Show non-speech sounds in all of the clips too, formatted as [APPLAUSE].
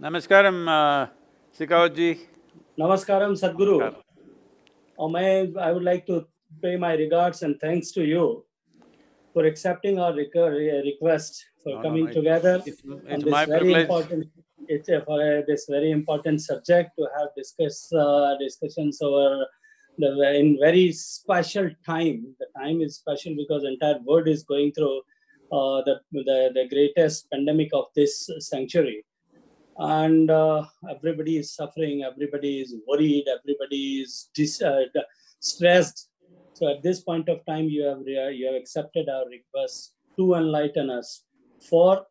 Namaskaram, uh, Shekhawatji. Namaskaram, Sadhguru. Namaskar. Uh, may, I would like to pay my regards and thanks to you for accepting our requ- request for No, coming no, it- together It's, on it's this my very privilege. important. It's uh, for uh, this very important subject to have discuss uh, discussions over the in very special time. The time is special because entire world is going through uh, the, the the greatest pandemic of this century, and uh, everybody is suffering. Everybody is worried. Everybody is dis- uh, stressed. So at this point of time, you have rea- you have accepted our request to enlighten us for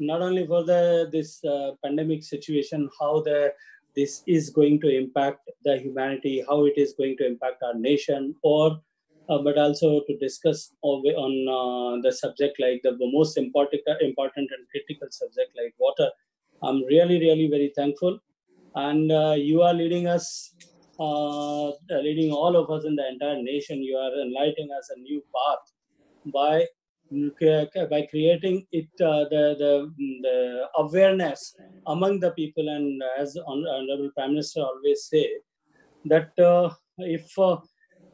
not only for the this uh, pandemic situation, how the this is going to impact the humanity, how it is going to impact our nation, or uh, but also to discuss on on, uh, the subject like the most important important and critical subject like water. I'm really really very thankful, and uh, you are leading us, uh, leading all of us in the entire nation. You are enlightening us a new path by by creating it uh, the, the the awareness among the people. And as Hon- honorable prime minister always say that uh, if uh,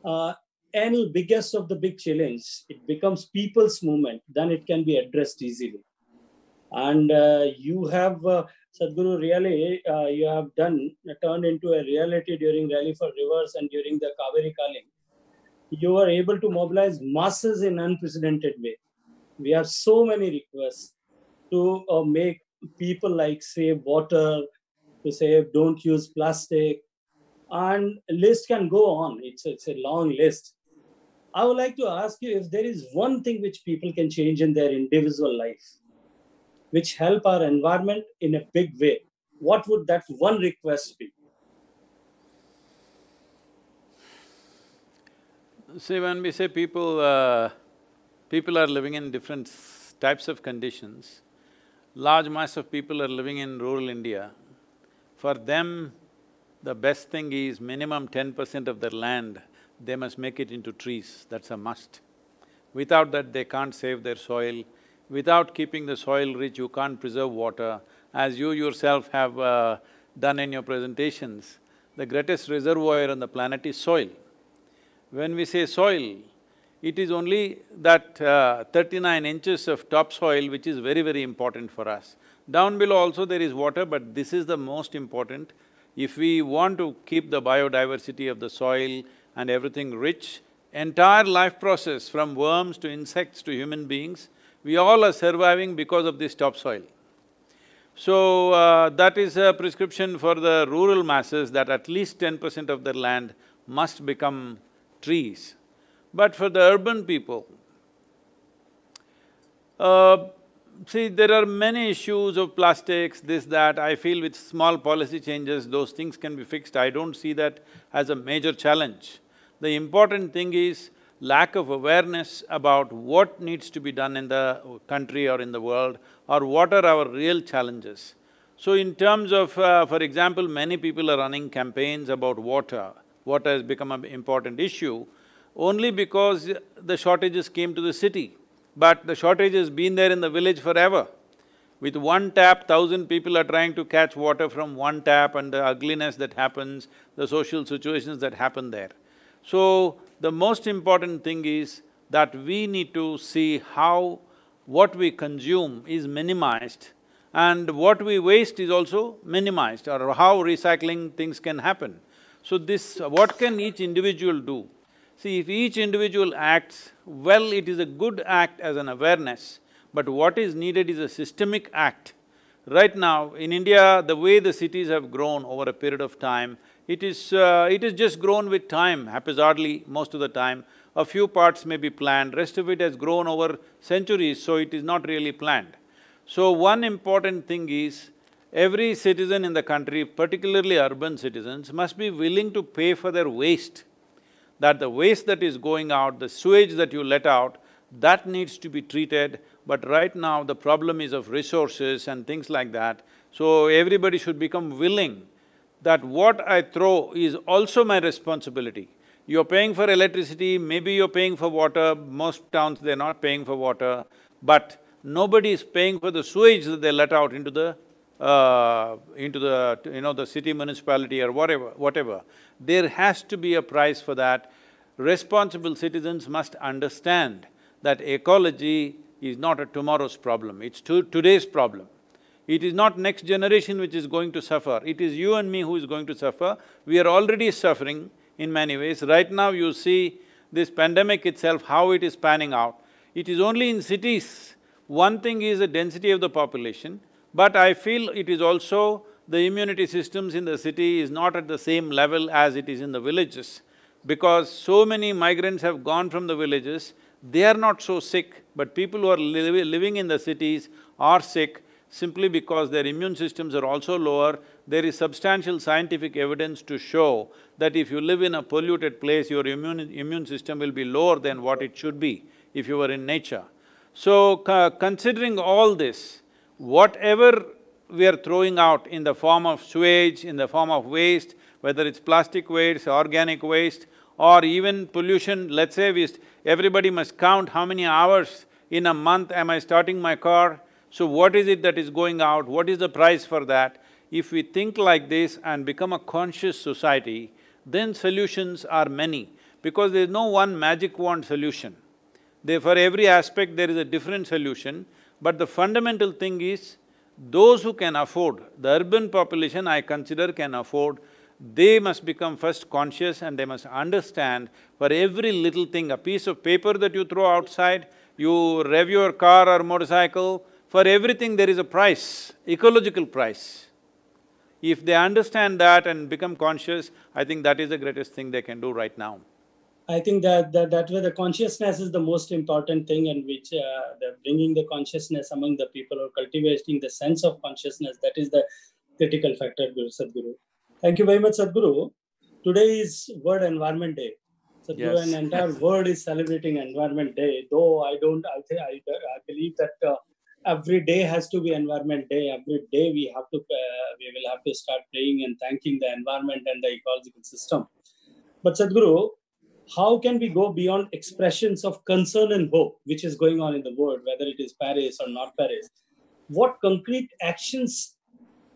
uh, any biggest of the big challenge it becomes people's movement then it can be addressed easily and uh, you have uh, sadhguru really uh, you have done turned into a reality during rally for rivers and during the Kaveri Calling you were able to mobilize masses in unprecedented way. We have so many requests to make people like save water to save don't use plastic and list can go on. It's, it's a long list. I would like to ask you if there is one thing which people can change in their individual life which help our environment in a big way what would that one request be See, when we say people, uh, people are living in different types of conditions, large mass of people are living in rural India. For them, the best thing is minimum ten percent of their land, they must make it into trees, that's a must. Without that, they can't save their soil. Without keeping the soil rich, you can't preserve water. As you yourself have uh, done in your presentations, the greatest reservoir on the planet is soil. When we say soil, it is only that uh, thirty-nine inches of topsoil which is very, very important for us. Down below also there is water, but this is the most important. If we want to keep the biodiversity of the soil and everything rich, entire life process from worms to insects to human beings, we all are surviving because of this topsoil. So, uh, that is a prescription for the rural masses that at least ten percent of their land must become trees. But for the urban people, uh, see, there are many issues of plastics, this, that, I feel with small policy changes, those things can be fixed. I don't see that as a major challenge. The important thing is lack of awareness about what needs to be done in the country or in the world or what are our real challenges. So in terms of, uh, for example, many people are running campaigns about water. Water has become an important issue only because the shortages came to the city. But the shortage has been there in the village forever. With one tap, thousand people are trying to catch water from one tap and the ugliness that happens, the social situations that happen there. So, the most important thing is that we need to see how what we consume is minimized and what we waste is also minimized or how recycling things can happen. So this… what can each individual do? See, if each individual acts, well, it is a good act as an awareness, but what is needed is a systemic act. Right now, in India, the way the cities have grown over a period of time, it is… Uh, it is just grown with time, haphazardly most of the time. A few parts may be planned, rest of it has grown over centuries, so it is not really planned. So one important thing is, every citizen in the country, particularly urban citizens, must be willing to pay for their waste that the waste that is going out, the sewage that you let out, that needs to be treated, but right now the problem is of resources and things like that. So everybody should become willing that what I throw is also my responsibility. You're paying for electricity, maybe you're paying for water, most towns they're not paying for water, but nobody is paying for the sewage that they let out into the uh, into the, you know, the city municipality or whatever, whatever. There has to be a price for that. Responsible citizens must understand that ecology is not a tomorrow's problem, it's to today's problem. It is not next generation which is going to suffer, it is you and me who is going to suffer. We are already suffering in many ways. Right now you see this pandemic itself, how it is panning out. It is only in cities. One thing is the density of the population, but I feel it is also the immunity systems in the city is not at the same level as it is in the villages. Because so many migrants have gone from the villages, they are not so sick, but people who are li living in the cities are sick simply because their immune systems are also lower. There is substantial scientific evidence to show that if you live in a polluted place, your immune, immune system will be lower than what it should be if you were in nature. So, considering all this, whatever we are throwing out in the form of sewage, in the form of waste, whether it's plastic waste, organic waste, or even pollution, let's say we… everybody must count how many hours in a month am I starting my car, so what is it that is going out, what is the price for that? If we think like this and become a conscious society, then solutions are many, because there's no one magic wand solution. There, for every aspect there is a different solution, but the fundamental thing is, those who can afford, the urban population I consider can afford, they must become first conscious and they must understand for every little thing, a piece of paper that you throw outside, you rev your car or motorcycle, for everything there is a price, ecological price. If they understand that and become conscious, I think that is the greatest thing they can do right now. I think that, that that way the consciousness is the most important thing, and which uh, the bringing the consciousness among the people or cultivating the sense of consciousness that is the critical factor, Guru Sadhguru. Thank you very much, Sadhguru. Today is World Environment Day. Sadhguru, yes. an entire world is celebrating Environment Day. Though I don't, I think I, I believe that uh, every day has to be Environment Day. Every day we have to, uh, we will have to start praying and thanking the environment and the ecological system. But Sadhguru, how can we go beyond expressions of concern and hope, which is going on in the world, whether it is Paris or not Paris? What concrete actions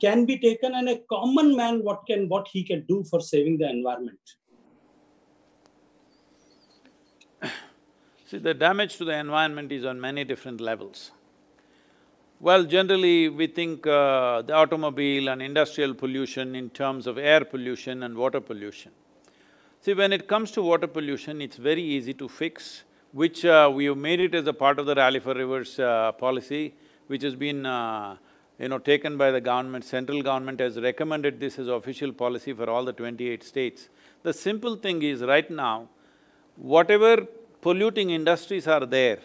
can be taken, and a common man, what can what he can do for saving the environment? See, the damage to the environment is on many different levels. Well, generally we think uh, the automobile and industrial pollution in terms of air pollution and water pollution. See, when it comes to water pollution, it's very easy to fix, which uh, we have made it as a part of the Rally for Rivers uh, policy, which has been, uh, you know, taken by the government. Central government has recommended this as official policy for all the twenty-eight states. The simple thing is, right now, whatever polluting industries are there,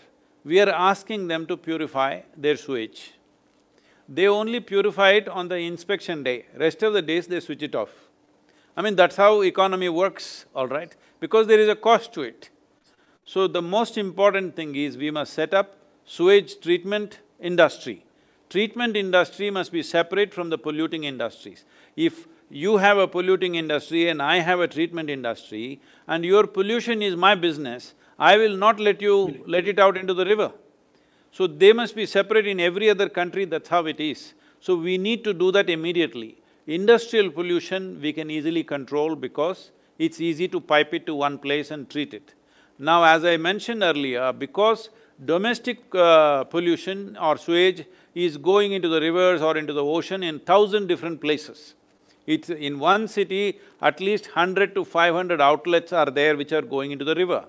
we are asking them to purify their sewage. They only purify it on the inspection day, rest of the days they switch it off. I mean, that's how economy works, all right, because there is a cost to it. So the most important thing is we must set up sewage treatment industry. Treatment industry must be separate from the polluting industries. If you have a polluting industry and I have a treatment industry and your pollution is my business, I will not let you let it out into the river. So they must be separate in every other country, that's how it is. So we need to do that immediately. Industrial pollution we can easily control because it's easy to pipe it to one place and treat it. Now, as I mentioned earlier, because domestic uh, pollution or sewage is going into the rivers or into the ocean in thousand different places. It's in one city, at least hundred to five hundred outlets are there which are going into the river.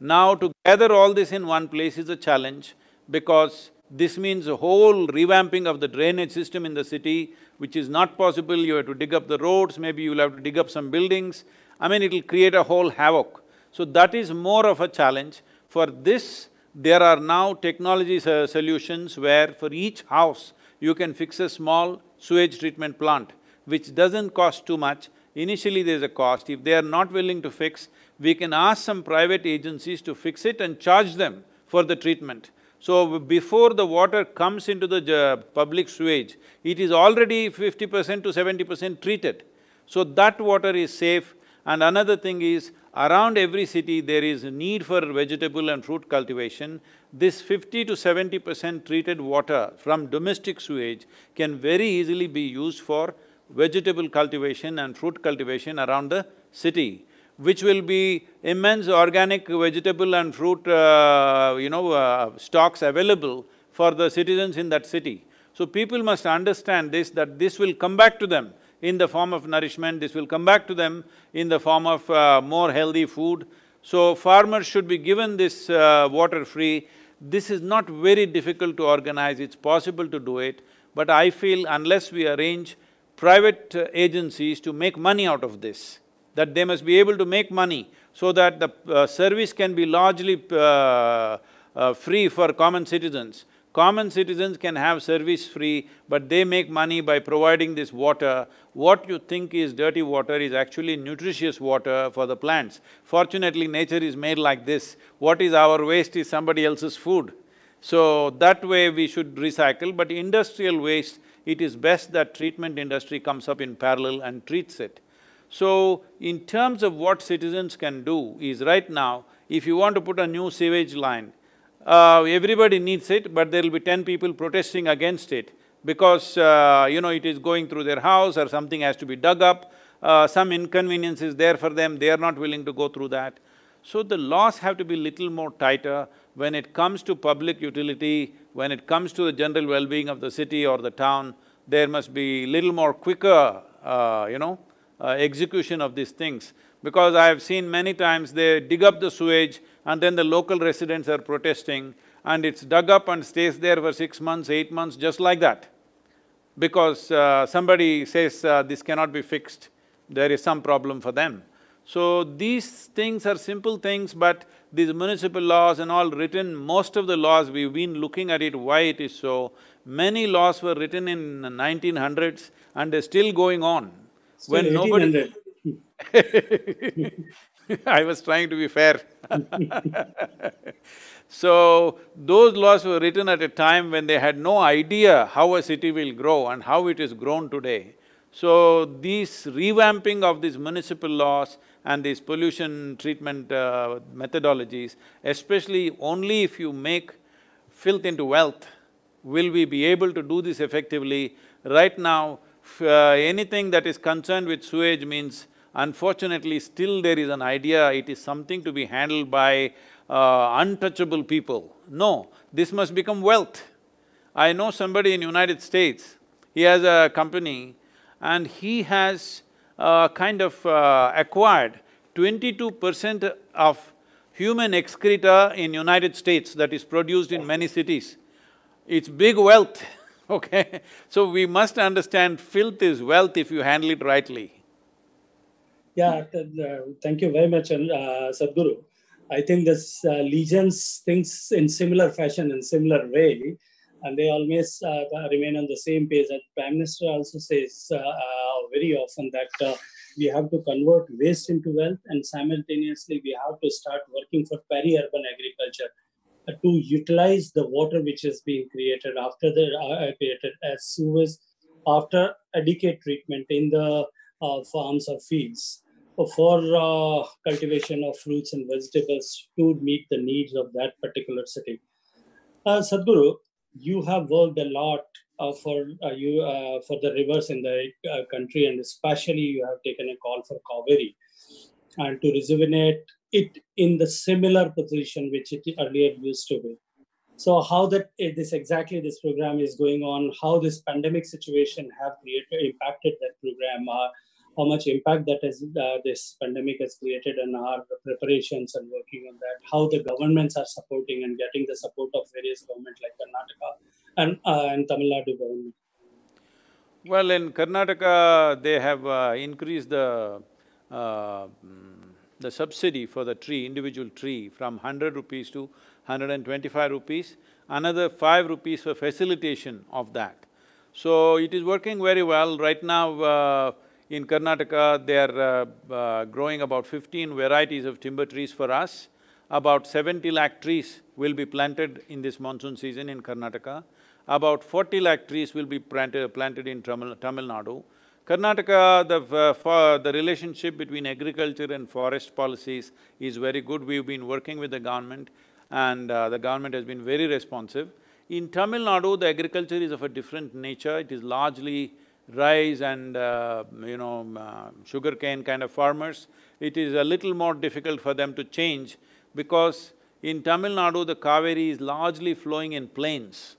Now, to gather all this in one place is a challenge because this means a whole revamping of the drainage system in the city, which is not possible, you have to dig up the roads, maybe you'll have to dig up some buildings. I mean, it'll create a whole havoc. So that is more of a challenge. For this, there are now technology solutions where for each house, you can fix a small sewage treatment plant, which doesn't cost too much. Initially there's a cost, if they are not willing to fix, we can ask some private agencies to fix it and charge them for the treatment. So before the water comes into the uh, public sewage, it is already fifty percent to seventy percent treated. So that water is safe And another thing is, around every city there is a need for vegetable and fruit cultivation. This fifty to seventy percent treated water from domestic sewage can very easily be used for vegetable cultivation and fruit cultivation around the city, which will be immense organic vegetable and fruit, uh, you know, uh, stocks available for the citizens in that city. So people must understand this, that this will come back to them in the form of nourishment, this will come back to them in the form of uh, more healthy food. So farmers should be given this uh, water free. This is not very difficult to organize, it's possible to do it, but I feel unless we arrange private uh, agencies to make money out of this, that they must be able to make money so that the uh, service can be largely uh, uh, free for common citizens. Common citizens can have service free, but they make money by providing this water. What you think is dirty water is actually nutritious water for the plants. Fortunately, nature is made like this. What is our waste is somebody else's food. So, that way we should recycle, but industrial waste, it is best that treatment industry comes up in parallel and treats it. So, in terms of what citizens can do is right now, if you want to put a new sewage line, uh, everybody needs it, but there'll be ten people protesting against it because, uh, you know, it is going through their house or something has to be dug up, uh, some inconvenience is there for them, they are not willing to go through that. So the laws have to be little more tighter when it comes to public utility, when it comes to the general well-being of the city or the town, there must be little more quicker, uh, you know, uh, execution of these things. Because I have seen many times they dig up the sewage and then the local residents are protesting and it's dug up and stays there for six months, eight months, just like that. Because uh, somebody says uh, this cannot be fixed, there is some problem for them. So these things are simple things, but these municipal laws and all written, most of the laws, we've been looking at it, why it is so. Many laws were written in nineteen hundreds and they're still going on. Still when nobody [LAUGHS] I was trying to be fair [LAUGHS] So, those laws were written at a time when they had no idea how a city will grow and how it is grown today. So, this revamping of these municipal laws and these pollution treatment uh, methodologies, especially only if you make filth into wealth, will we be able to do this effectively. Right now, anything that is concerned with sewage means Unfortunately, still there is an idea it is something to be handled by uh, untouchable people. No, this must become wealth. I know somebody in United States, he has a company and he has uh, kind of uh, acquired twenty-two percent of human excreta in United States that is produced in many cities. It's big wealth, [LAUGHS] okay? So we must understand filth is wealth if you handle it rightly. Yeah, thank you very much, uh, Sadhguru. I think this uh, legions thinks in similar fashion, in similar way, and they always uh, remain on the same page. And Prime Minister also says uh, uh, very often that uh, we have to convert waste into wealth, and simultaneously we have to start working for peri-urban agriculture to utilize the water which is being created after the created as sewage after adequate treatment in the farms or fields for uh, cultivation of fruits and vegetables to meet the needs of that particular city. Uh, Sadhguru, you have worked a lot uh, for uh, you uh, for the rivers in the uh, country, and especially you have taken a call for Kaveri and to rejuvenate it in the similar position which it earlier used to be. So, how that this exactly this program is going on, how this pandemic situation have created impacted that program how much impact that has uh, this pandemic has created on our preparations and working on that, how the governments are supporting and getting the support of various governments like Karnataka and, uh, and Tamil Nadu government. Well, in Karnataka, they have uh, increased the uh, the subsidy for the tree, individual tree, from hundred rupees to hundred and twenty-five rupees, another five rupees for facilitation of that. So it is working very well. Right now, uh, in Karnataka, they are uh, uh, growing about fifteen varieties of timber trees for us. About seventy lakh trees will be planted in this monsoon season in Karnataka. About forty lakh trees will be planted, planted in Tamil, Tamil Nadu. Karnataka, the, uh, the relationship between agriculture and forest policies is very good. We've been working with the government and uh, the government has been very responsive. In Tamil Nadu, the agriculture is of a different nature. It is largely rice and, uh, you know, uh, sugarcane kind of farmers. It is a little more difficult for them to change because in Tamil Nadu, the Kaveri is largely flowing in plains.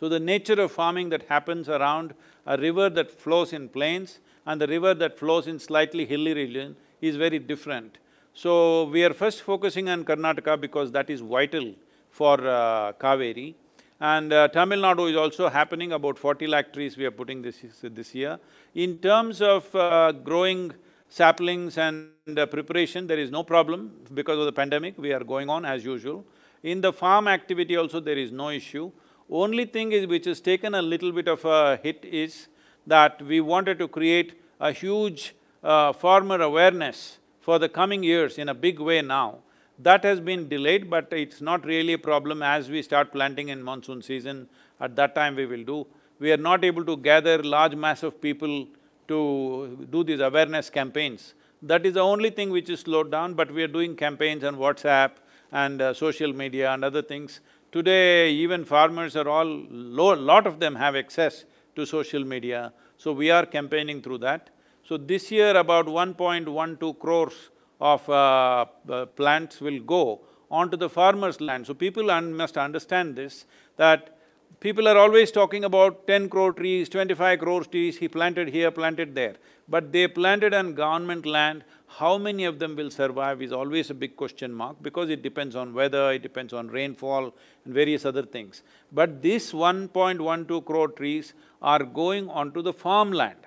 So the nature of farming that happens around a river that flows in plains and the river that flows in slightly hilly region is very different. So we are first focusing on Karnataka because that is vital for uh, Kaveri. And uh, Tamil Nadu is also happening, about forty lakh trees we are putting this, this year. In terms of uh, growing saplings and uh, preparation, there is no problem because of the pandemic, we are going on as usual. In the farm activity also, there is no issue. Only thing is which has taken a little bit of a hit is that we wanted to create a huge uh, farmer awareness for the coming years in a big way now. That has been delayed, but it's not really a problem as we start planting in monsoon season, at that time we will do. We are not able to gather large mass of people to do these awareness campaigns. That is the only thing which is slowed down, but we are doing campaigns on WhatsApp and uh, social media and other things Today, even farmers are all… lot of them have access to social media, so we are campaigning through that. So this year about 1.12 crores of uh, uh, plants will go onto the farmer's land. So people un must understand this, that people are always talking about ten crore trees, twenty-five crore trees, he planted here, planted there. But they planted on government land how many of them will survive is always a big question mark because it depends on weather, it depends on rainfall and various other things. But this 1.12 crore trees are going onto the farmland,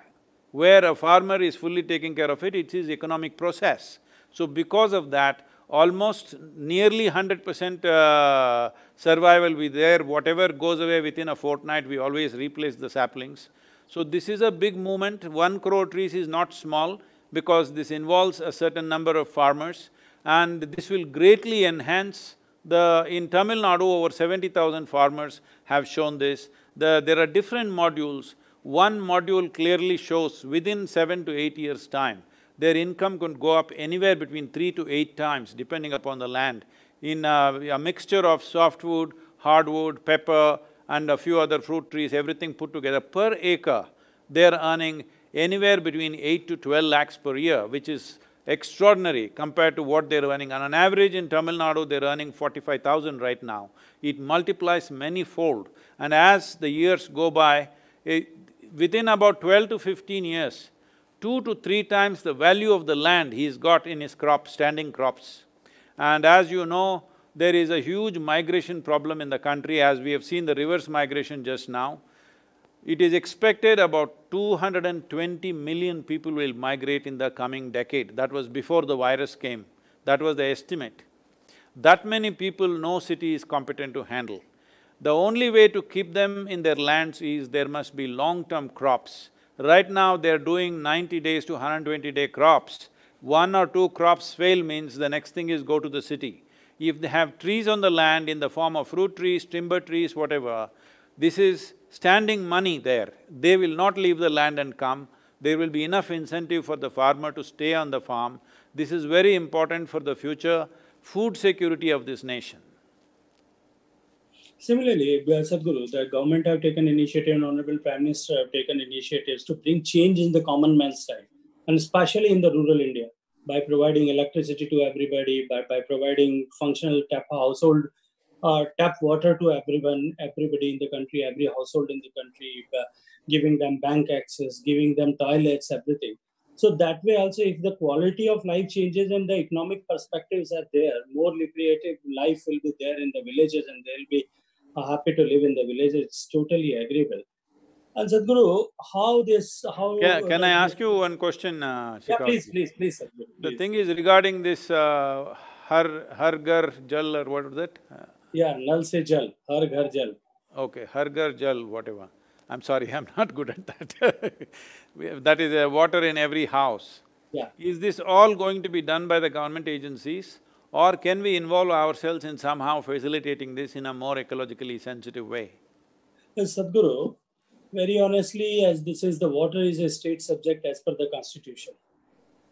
where a farmer is fully taking care of it, it's his economic process. So because of that, almost nearly hundred percent uh, survival be there, whatever goes away within a fortnight, we always replace the saplings. So this is a big movement, one crore trees is not small, because this involves a certain number of farmers and this will greatly enhance the… in Tamil Nadu, over seventy thousand farmers have shown this. The… there are different modules. One module clearly shows within seven to eight years' time, their income could go up anywhere between three to eight times depending upon the land. In a, a mixture of softwood, hardwood, pepper and a few other fruit trees, everything put together, per acre, they're earning anywhere between eight to twelve lakhs per year, which is extraordinary compared to what they're earning. On an average in Tamil Nadu, they're earning forty-five thousand right now. It multiplies many-fold and as the years go by, it, within about twelve to fifteen years, two to three times the value of the land he's got in his crops, standing crops. And as you know, there is a huge migration problem in the country as we have seen the reverse migration just now. It is expected about 220 million people will migrate in the coming decade. That was before the virus came. That was the estimate. That many people no city is competent to handle. The only way to keep them in their lands is there must be long-term crops. Right now, they're doing ninety days to 120-day crops. One or two crops fail means the next thing is go to the city. If they have trees on the land in the form of fruit trees, timber trees, whatever, this is standing money there, they will not leave the land and come, there will be enough incentive for the farmer to stay on the farm. This is very important for the future food security of this nation. Similarly, Sadhguru, the government have taken initiative and Honorable Prime Minister have taken initiatives to bring change in the common man's life, and especially in the rural India, by providing electricity to everybody, by, by providing functional tap household uh, tap water to everyone, everybody in the country, every household in the country, uh, giving them bank access, giving them toilets, everything. So that way also, if the quality of life changes and the economic perspectives are there, more lucrative life will be there in the villages and there will be uh, happy to live in the village. It's totally agreeable. And Sadhguru, how this, how… Can, can I ask you one question, uh, Yeah, please, please, please, Sadhguru. Please. The thing is regarding this uh, Har, Har Ghar Jal or what was that? Yeah, Nal se Jal, Har Ghar Jal. Okay, Har Ghar Jal, whatever. I'm sorry, [LAUGHS] I'm not good at that [LAUGHS] That is uh, water in every house. Yeah. Is this all going to be done by the government agencies or can we involve ourselves in somehow facilitating this in a more ecologically sensitive way? Yes, Sadhguru, very honestly, as this is the water is a state subject as per the constitution.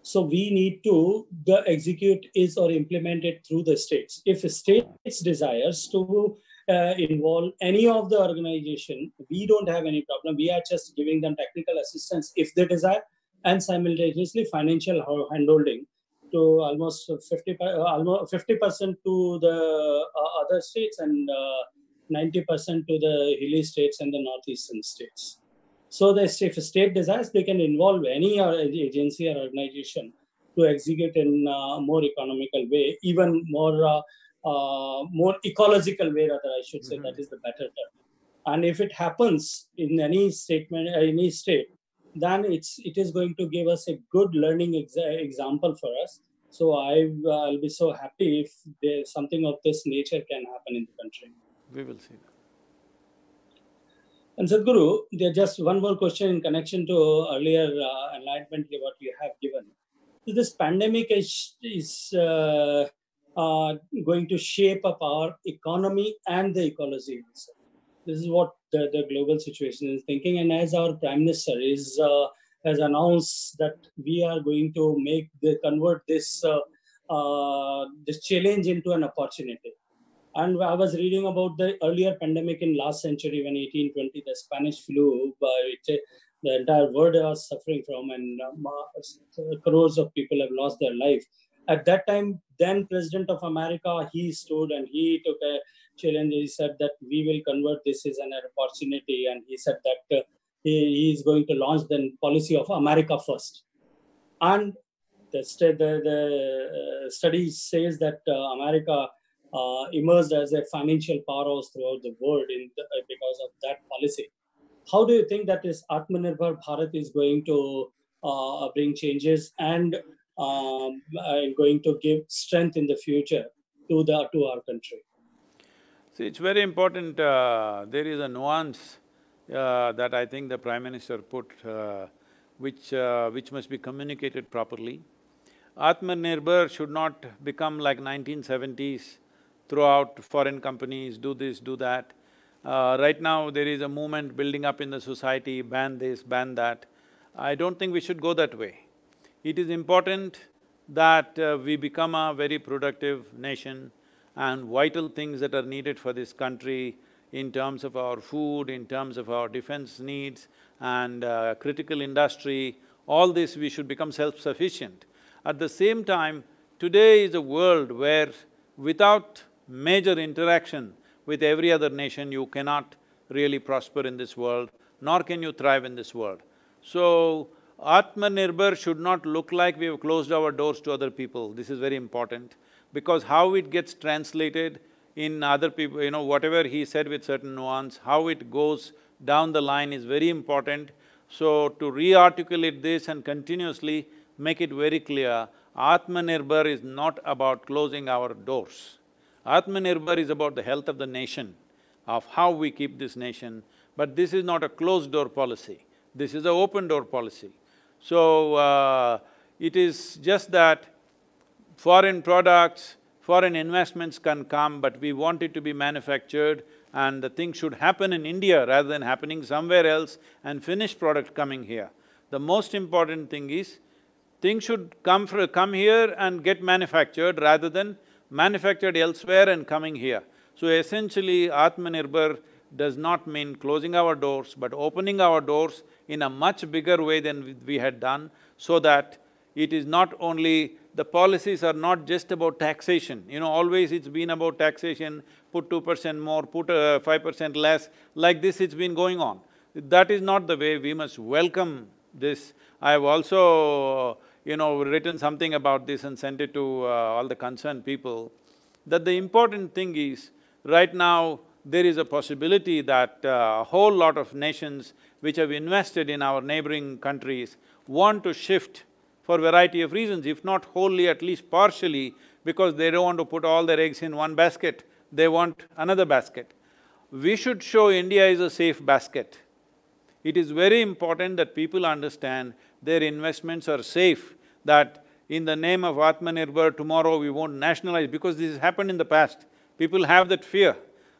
So we need to the execute is or implement it through the states. If states desires to uh, involve any of the organization, we don't have any problem. We are just giving them technical assistance if they desire, and simultaneously financial handholding to almost 50 uh, almost 50 percent to the uh, other states and uh, 90 percent to the hilly states and the northeastern states. So that if a state desires, they can involve any agency or organization to execute in a more economical way, even more uh, uh, more ecological way, rather I should say mm-hmm. that is the better term. And if it happens in any statement, any state, then it's it is going to give us a good learning exa- example for us. So I will be so happy if there, something of this nature can happen in the country. We will see. And Sadhguru, there's just one more question in connection to earlier uh, enlightenment what you have given. So this pandemic is, is uh, uh, going to shape up our economy and the ecology. This is what the, the global situation is thinking. And as our prime minister is uh, has announced that we are going to make the convert this uh, uh, this challenge into an opportunity and I was reading about the earlier pandemic in last century when 1820, the Spanish flu, which the entire world was suffering from, and um, crores of people have lost their life. At that time, then President of America, he stood and he took a challenge. He said that we will convert this as an opportunity, and he said that uh, he, he is going to launch the policy of America first. And the, the, the uh, study says that uh, America uh, emerged as a financial powerhouse throughout the world in the, uh, because of that policy. How do you think that this Atmanirbhar Bharat is going to uh, bring changes and um, going to give strength in the future to the to our country? See, it's very important. Uh, there is a nuance uh, that I think the Prime Minister put, which which must be communicated properly. Atmanirbhar should not become like nineteen seventies throughout foreign companies, do this, do that. Uh, right now, there is a movement building up in the society, ban this, ban that. I don't think we should go that way. It is important that uh, we become a very productive nation and vital things that are needed for this country in terms of our food, in terms of our defense needs and uh, critical industry, all this we should become self-sufficient. At the same time, today is a world where without major interaction with every other nation, you cannot really prosper in this world, nor can you thrive in this world. So, Atmanirbhar should not look like we have closed our doors to other people, this is very important, because how it gets translated in other people, you know, whatever he said with certain nuance, how it goes down the line is very important. So, to re-articulate this and continuously make it very clear, Atmanirbhar is not about closing our doors. Atmanirbhar is about the health of the nation, of how we keep this nation, but this is not a closed-door policy, this is an open-door policy. So, uh, it is just that foreign products, foreign investments can come, but we want it to be manufactured and the thing should happen in India rather than happening somewhere else and finished product coming here. The most important thing is, things should come, for, come here and get manufactured rather than manufactured elsewhere and coming here. So essentially, Atmanirbhar does not mean closing our doors, but opening our doors in a much bigger way than we had done, so that it is not only… the policies are not just about taxation, you know, always it's been about taxation, put two percent more, put uh, five percent less, like this it's been going on. That is not the way, we must welcome this. I have also you know, written something about this and sent it to uh, all the concerned people, that the important thing is, right now, there is a possibility that uh, a whole lot of nations which have invested in our neighboring countries want to shift for variety of reasons, if not wholly, at least partially, because they don't want to put all their eggs in one basket, they want another basket. We should show India is a safe basket. It is very important that people understand their investments are safe, that in the name of Atmanirbhar, tomorrow we won't nationalize, because this has happened in the past. People have that fear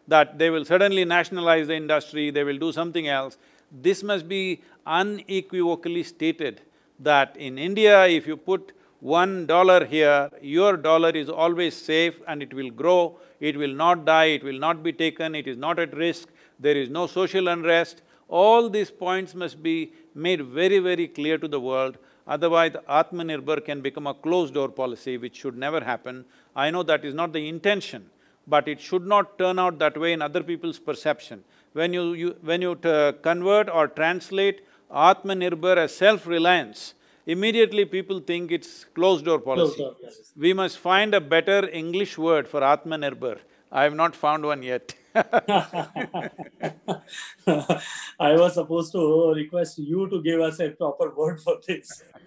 that they will suddenly nationalize the industry, they will do something else. This must be unequivocally stated that in India, if you put one dollar here, your dollar is always safe and it will grow, it will not die, it will not be taken, it is not at risk, there is no social unrest. All these points must be made very, very clear to the world, otherwise Atmanirbhar can become a closed-door policy which should never happen. I know that is not the intention, but it should not turn out that way in other people's perception. When you… you when you uh, convert or translate Atmanirbhar as self-reliance, immediately people think it's closed-door policy. Closed door. We must find a better English word for Atmanirbhar. I have not found one yet [LAUGHS] I was supposed to request you to give us a proper word for this. [LAUGHS]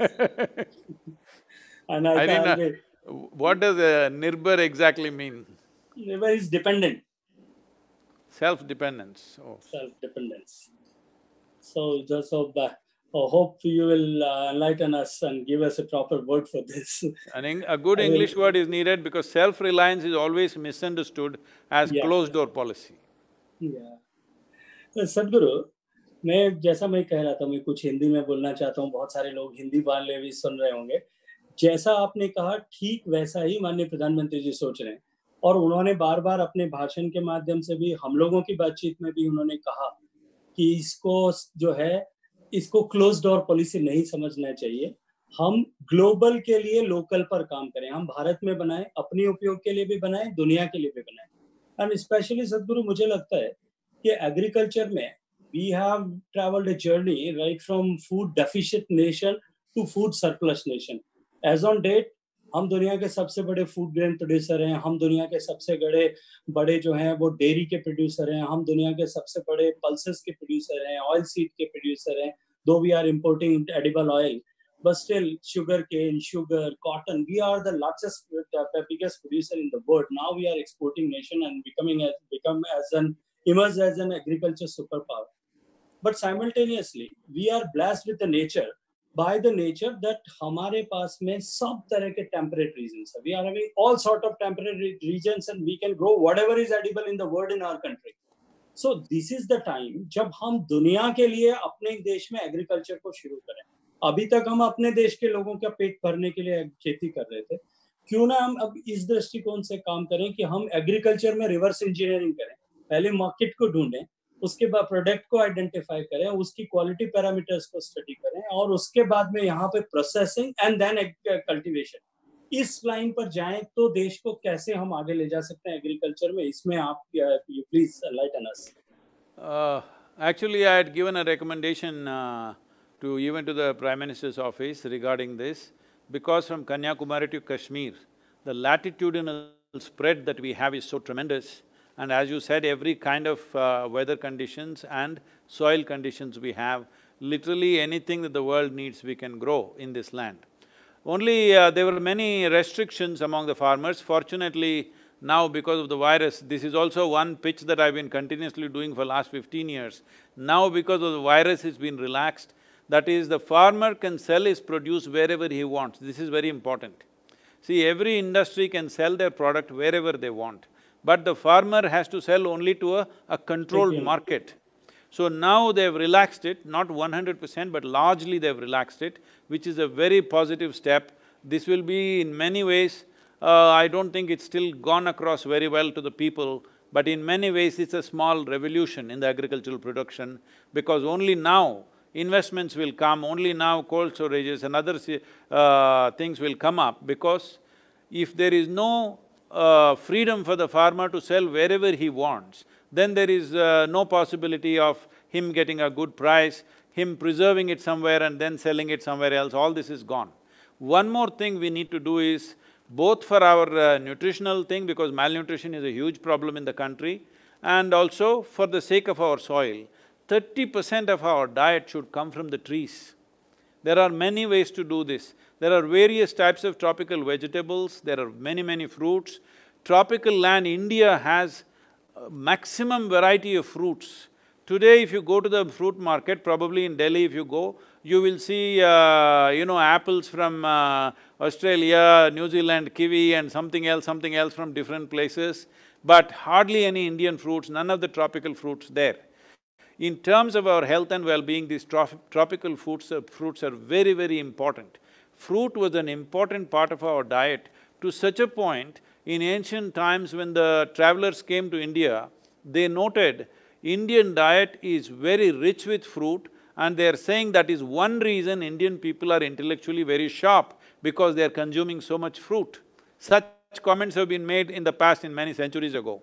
and I, I can't know. What does uh, nirbhar exactly mean? Nirbhar is dependent, Self-dependence, oh. self-dependence. So just so that, I hope you will uh, enlighten us and give us a proper word for this. An Eng- a good I will- English word is needed because self-reliance is always misunderstood as Yeah. closed-door policy. Yeah. तो सदगुरु मैं जैसा मैं कह रहा था मैं कुछ हिंदी में बोलना चाहता हूँ बहुत सारे लोग हिंदी वाले भी सुन रहे होंगे जैसा आपने कहा ठीक वैसा ही माननीय प्रधानमंत्री जी सोच रहे हैं और उन्होंने बार बार अपने भाषण के माध्यम से भी हम लोगों की बातचीत में भी उन्होंने कहा कि इसको जो है, इसको क्लोज डोर पॉलिसी नहीं समझना चाहिए। हम ग्लोबल के लिए लोकल पर काम करें। हम भारत में बनाएँ, अपने उपयोग के लिए भी बनाएँ, दुनिया के लिए भी बनाएँ। एंड स्पेशली सदगुरु, मुझे लगता है कि एग्रीकल्चर में we have travelled a journey right from food deficient nation to food surplus nation as on date हम दुनिया के सबसे बड़े फ़ूड ग्रेन प्रोड्यूसर हैं, हम दुनिया के सबसे बड़े बड़े जो हैं वो डेयरी के प्रोड्यूसर हैं, हम दुनिया के सबसे बड़े पल्सेस के प्रोड्यूसर हैं ऑयल सीड के प्रोड्यूसर हैं दो we are importing edible oil but still sugar cane sugar cotton we are the largest biggest producer in the world now we are exporting nation and becoming as become as an emerge as an agriculture super power but simultaneously we are blessed with the nature by the nature that हमारे पास में सब तरह के temperate region है। We are having all sort of temperate re- regions and we can grow whatever is edible in the world in our country. So this is the time जब हम दुनिया के लिए अपने देश में एग्रीकल्चर को शुरू करें। अभी तक हम अपने देश के लोगों का पेट भरने के लिए खेती कर रहे थे। क्यों ना हम अब इस दृष्टिकोण से काम करें कि हम एग्रीकल्चर में रिवर्स इंजीनियरिंग करें। पहले मार्केट को ढूंढें, उसके बाद प्रोडक्ट को आइडेंटिफाई करें, उसकी क्वालिटी पैरामीटर्स को स्टडी करें। और उसके बाद में यहाँ पे प्रोसेसिंग एंड देन कल्टीवेशन इस लाइन पर जाए तो देश को कैसे हम आगे ले जा सकते हैं एग्रीकल्चर में? इसमें आप please lighten us actually I given recommendation to even to the prime minister's office regarding this because from Kanyakumari to Kashmir the latitudinal spread that we have is so tremendous And as you said, every kind of uh, weather conditions and soil conditions we literally anything that the world needs, we can grow in this land. Only uh, there were many restrictions among the farmers. Fortunately, now because of the virus, this is also one pitch that I've been continuously doing for last fifteen years. Now because of the virus, it's been relaxed. That is, the farmer can sell his produce wherever he wants. This is very important. See, every industry can sell their product wherever they want, but the farmer has to sell only to a, a controlled market. So now they've relaxed it, not one hundred percent, but largely they've relaxed it, which is a very positive step. This will be in many ways, uh, I don't think it's still gone across very well to the people, but in many ways it's a small revolution in the agricultural production because only now investments will come, only now cold storages and other uh, things will come up because if there is no uh, freedom for the farmer to sell wherever he wants, then there is uh, no possibility of him getting a good price, him preserving it somewhere and then selling it somewhere else, all this is gone. One more thing we need to do is, both for our uh, nutritional thing, because malnutrition is a huge problem in the country, and also for the sake of our soil, thirty percent of our diet should come from the trees. There are many ways to do this. There are various types of tropical vegetables, there are many, many fruits. Tropical land, India has maximum variety of fruits. Today, if you go to the fruit market, probably in Delhi if you go, you will see, uh, you know, apples from uh, Australia, New Zealand, kiwi and something else, something else from different places, but hardly any Indian fruits, none of the tropical fruits there. In terms of our health and well-being, these tropical fruits are, fruits are very, very important. Fruit was an important part of our diet to such a point, in ancient times when the travelers came to India, they noted Indian diet is very rich with fruit and they're saying that is one reason Indian people are intellectually very sharp because they're consuming so much fruit. Such comments have been made in the past in many centuries ago.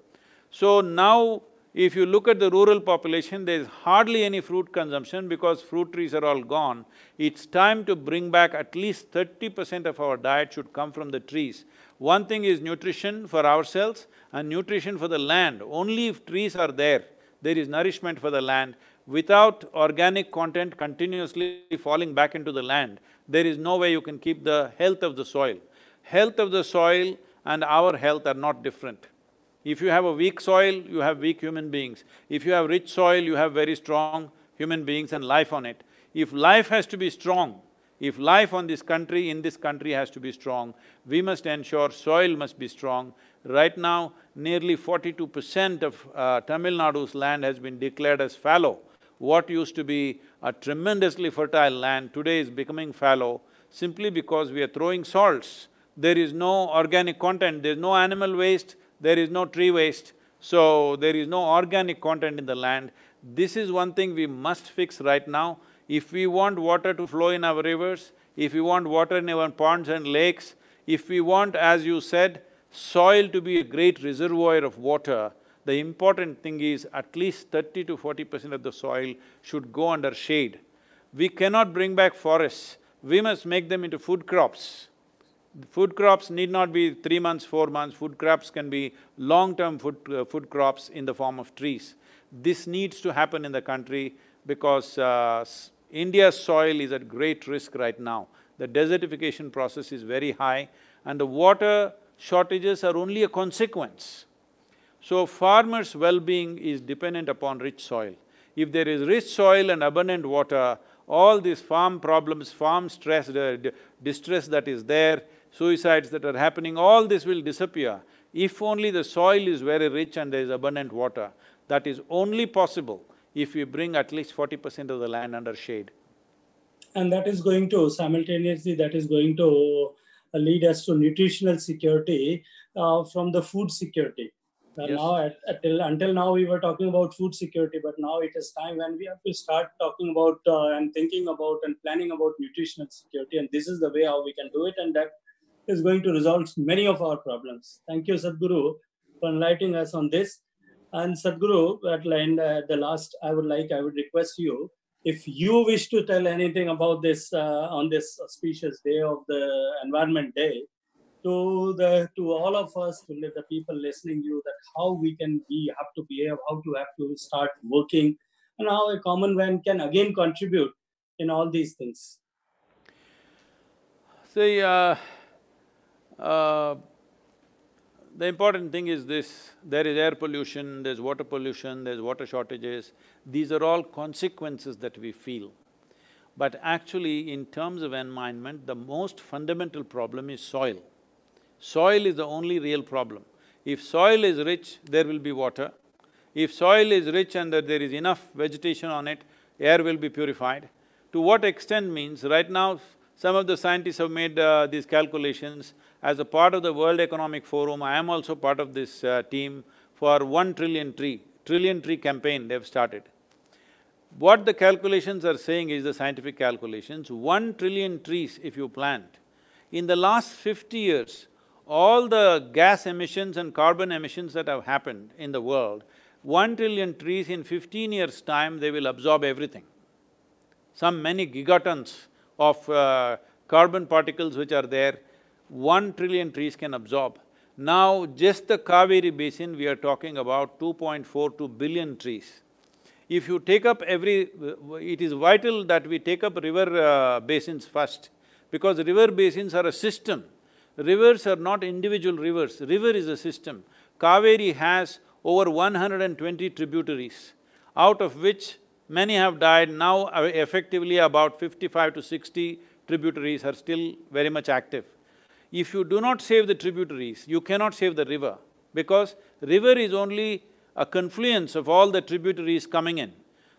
So now, if you look at the rural population, there's hardly any fruit consumption because fruit trees are all gone. It's time to bring back at least thirty percent of our diet should come from the trees. One thing is nutrition for ourselves and nutrition for the land. Only if trees are there, there is nourishment for the land. Without organic content continuously falling back into the land, there is no way you can keep the health of the soil. Health of the soil and our health are not different. If you have a weak soil, you have weak human beings. If you have rich soil, you have very strong human beings and life on it. If life has to be strong, if life on this country, in this country has to be strong, we must ensure soil must be strong. Right now, nearly forty-two percent of uh, Tamil Nadu's land has been declared as fallow. What used to be a tremendously fertile land today is becoming fallow simply because we are throwing salts. There is no organic content, there is no animal waste, there is no tree waste, so there is no organic content in the land. This is one thing we must fix right now. If we want water to flow in our rivers, if we want water in our ponds and lakes, if we want, as you said, soil to be a great reservoir of water, the important thing is at least thirty to forty percent of the soil should go under shade. We cannot bring back forests, we must make them into food crops. Food crops need not be three months, four months, food crops can be long-term food, uh, food crops in the form of trees. This needs to happen in the country because uh, India's soil is at great risk right now. The desertification process is very high and the water shortages are only a consequence. So farmers' well-being is dependent upon rich soil. If there is rich soil and abundant water, all these farm problems, farm stress, distress that is there, suicides that are happening, all this will disappear if only the soil is very rich and there is abundant water. That is only possible if we bring at least forty percent of the land under shade. And that is going to, simultaneously, that is going to uh, lead us to nutritional security uh, from the food security. Uh, yes. Now, at, till, until now, we were talking about food security, but now it is time when we have to start talking about uh, and thinking about and planning about nutritional security. And this is the way how we can do it, and that is going to resolve many of our problems. Thank you, Sadhguru, for enlightening us on this. And Sadhguru, at uh, the last, I would like, I would request you, if you wish to tell anything about this uh, on this auspicious day of the Environment Day, to the to all of us, to the people listening you, that how we can be have to behave, how to have to start working, and how a common man can again contribute in all these things. See, uh, uh, the important thing is this, there is air pollution, there's water pollution, there's water shortages, these are all consequences that we feel. But actually, in terms of environment, the most fundamental problem is soil. Soil is the only real problem. If soil is rich, there will be water. If soil is rich and that there is enough vegetation on it, air will be purified. To what extent means, right now, some of the scientists have made uh, these calculations. As a part of the World Economic Forum, I am also part of this uh, team for one trillion tree, trillion tree campaign they've started. What the calculations are saying is the scientific calculations, one trillion trees if you plant, in the last fifty years, all the gas emissions and carbon emissions that have happened in the world, one trillion trees in fifteen years' time, they will absorb everything. Some many gigatons of uh, carbon particles which are there, one trillion trees can absorb. Now, just the Kaveri basin, we are talking about 2.42 billion trees. If you take up every… it is vital that we take up river uh, basins first, because river basins are a system. Rivers are not individual rivers, river is a system. Kaveri has over 120 tributaries, out of which Many have died, now uh, effectively about fifty-five to sixty tributaries are still very much active. If you do not save the tributaries, you cannot save the river, because river is only a confluence of all the tributaries coming in.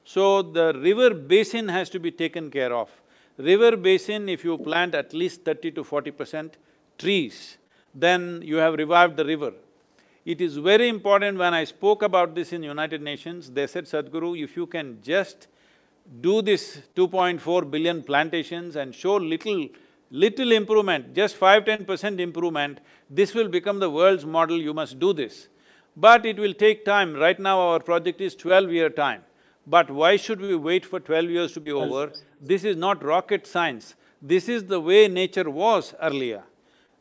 So the river basin has to be taken care of. River basin, if you plant at least thirty to forty percent trees, then you have revived the river. It is very important when I spoke about this in United Nations, they said, Sadhguru, if you can just do this 2.4 billion plantations and show little, little improvement, just five, ten percent improvement, this will become the world's model, you must do this. But it will take time, right now our project is twelve-year time. But why should we wait for twelve years to be over? This is not rocket science, this is the way nature was earlier.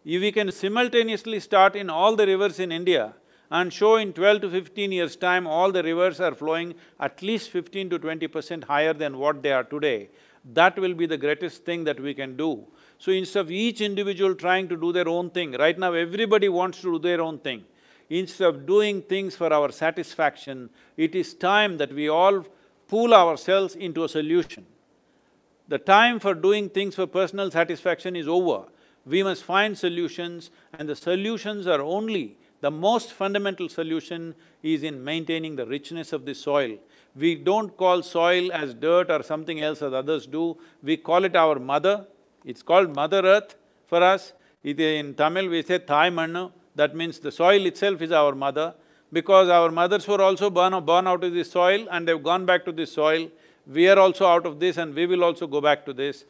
If we can simultaneously start in all the rivers in India and show in twelve to fifteen years' time all the rivers are flowing at least fifteen to twenty percent higher than what they are today, that will be the greatest thing that we can do. So instead of each individual trying to do their own thing, right now everybody wants to do their own thing. Instead of doing things for our satisfaction, it is time that we all pool ourselves into a solution. The time for doing things for personal satisfaction is over. We must find solutions and the solutions are only the most fundamental solution is in maintaining the richness of the soil. We don't call soil as dirt or something else as others do, we call it our mother. It's called Mother Earth for us. It, in Tamil we say Thai Mannu, that means the soil itself is our mother. Because our mothers were also born, born out of this soil and they've gone back to this soil, we are also out of this and we will also go back to this.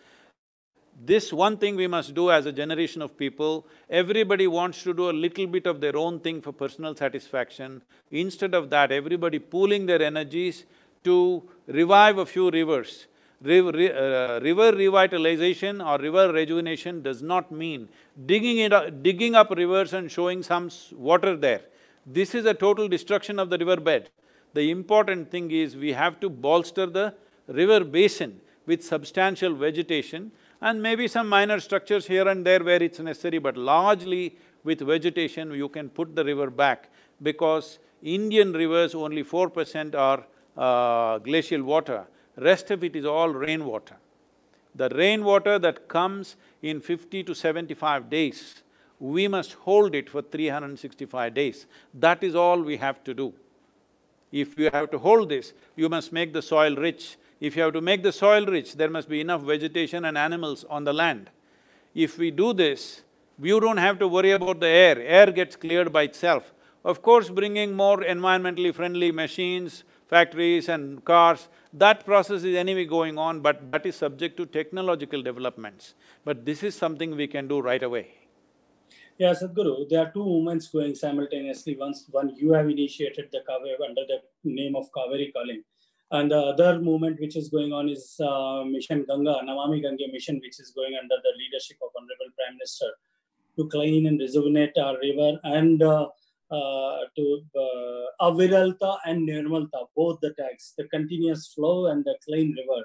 This one thing we must do as a generation of people, everybody wants to do a little bit of their own thing for personal satisfaction. Instead of that, everybody pooling their energies to revive a few rivers. River, uh, river revitalization or river rejuvenation does not mean digging it up, digging up rivers and showing some water there. This is a total destruction of the river bed. The important thing is we have to bolster the river basin with substantial vegetation and maybe some minor structures here and there where it's necessary, but largely with vegetation you can put the river back because Indian rivers only four percent are uh, glacial water, rest of it is all rainwater. The rainwater that comes in fifty to seventy-five days, we must hold it for three hundred and sixty-five days. That is all we have to do. If you have to hold this, you must make the soil rich, if you have to make the soil rich, there must be enough vegetation and animals on the land. If we do this, you don't have to worry about the air, air gets cleared by itself. Of course, bringing more environmentally friendly machines, factories and cars, that process is anyway going on, but that is subject to technological developments. But this is something we can do right away. Yeah, Sadhguru, there are two movements going simultaneously. Once, one you have initiated the Kaveri under the name of Kaveri Calling. And the other movement which is going on is uh, Mission Ganga, Namami Gange mission, which is going under the leadership of Honorable Prime Minister to clean and rejuvenate our river and uh, to uh, Aviralta and Nirmalta, both the tags, the continuous flow and the clean river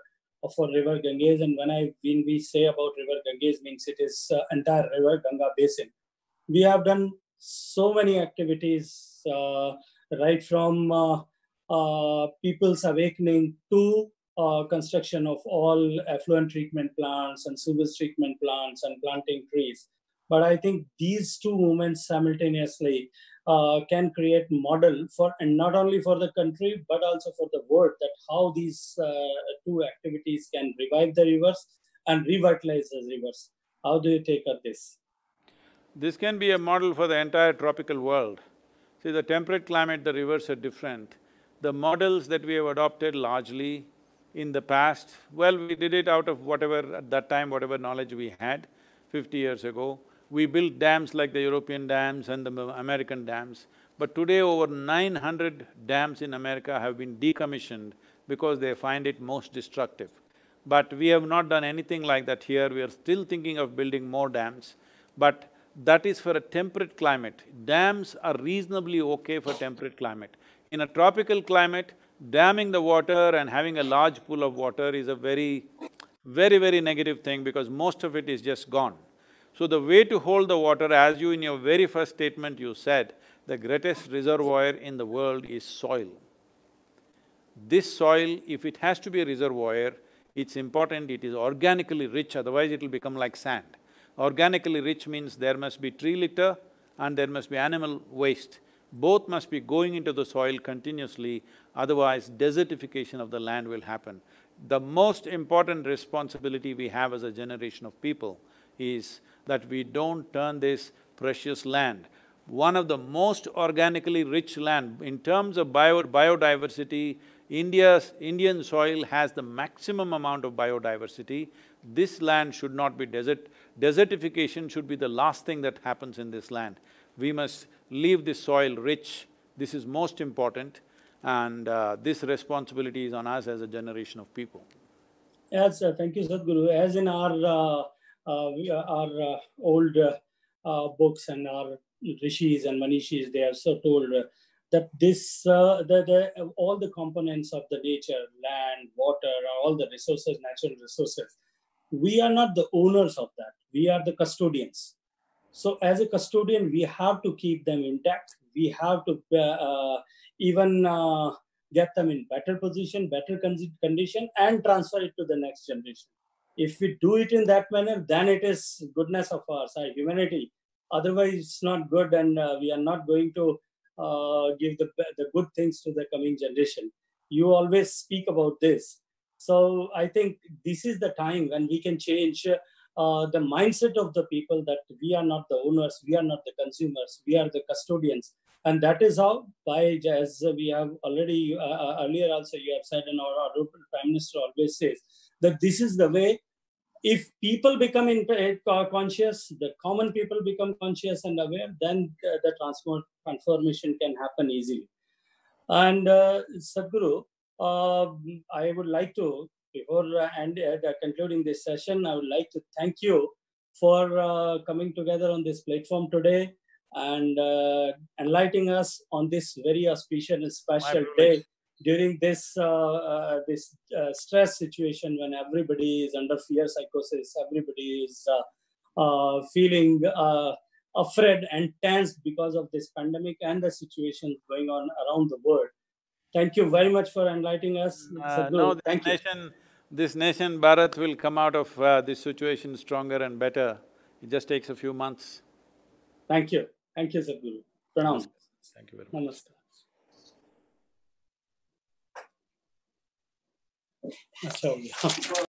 for River Ganges. And when I when we say about River Ganges, means it is uh, entire River Ganga basin. We have done so many activities uh, right from uh, uh, people's awakening to uh, construction of all effluent treatment plants and sewage treatment plants and planting trees. But I think these two movements simultaneously uh, can create model for and not only for the country but also for the world that how these uh, two activities can revive the rivers and revitalize the rivers. How do you take up this? This can be a model for the entire tropical world. See, the temperate climate, the rivers are different the models that we have adopted largely in the past, well, we did it out of whatever, at that time, whatever knowledge we had fifty years ago. We built dams like the European dams and the American dams, but today over nine hundred dams in America have been decommissioned because they find it most destructive. But we have not done anything like that here, we are still thinking of building more dams, but that is for a temperate climate. Dams are reasonably okay for temperate climate. In a tropical climate, damming the water and having a large pool of water is a very, very, very negative thing because most of it is just gone. So the way to hold the water, as you in your very first statement you said, the greatest reservoir in the world is soil. This soil, if it has to be a reservoir, it's important it is organically rich, otherwise it will become like sand. Organically rich means there must be tree litter and there must be animal waste. Both must be going into the soil continuously, otherwise desertification of the land will happen. The most important responsibility we have as a generation of people is that we don't turn this precious land. One of the most organically rich land, in terms of bio biodiversity, India's… Indian soil has the maximum amount of biodiversity. This land should not be desert… desertification should be the last thing that happens in this land. We must leave this soil rich, this is most important and uh, this responsibility is on us as a generation of people. Yes, uh, thank you Sadhguru. As in our, uh, our uh, old uh, books and our rishis and manishis, they have so told that this, the, the, all the components of the nature, land, water, all the resources, natural resources, we are not the owners of that. We are the custodians. So as a custodian, we have to keep them intact. We have to uh, even uh, get them in better position, better condition, and transfer it to the next generation. If we do it in that manner, then it is goodness of our humanity. Otherwise, it's not good, and uh, we are not going to uh, give the, the good things to the coming generation. You always speak about this. So I think this is the time when we can change uh, the mindset of the people that we are not the owners, we are not the consumers, we are the custodians. And that is how, by as we have already uh, uh, earlier also you have said, and our, our Prime Minister always says that this is the way. If people become in, uh, conscious, the common people become conscious and aware, then the, the transform, transformation can happen easily. And uh, Sadhguru, uh, I would like to before uh, and uh, concluding this session, I would like to thank you for uh, coming together on this platform today and uh, enlightening us on this very auspicious and special day during this uh, uh, this stress situation when everybody is under fear psychosis, everybody is feeling afraid and tense because of this pandemic and the situation going on around the world. Thank you very much for enlightening us. Uh, no, Thank nation, you this nation, Bharat, will come out of uh, this situation stronger and better. It just takes a few months. Thank you. Thank you, Sadhguru. Pranam. Thank you very much. Namaskar.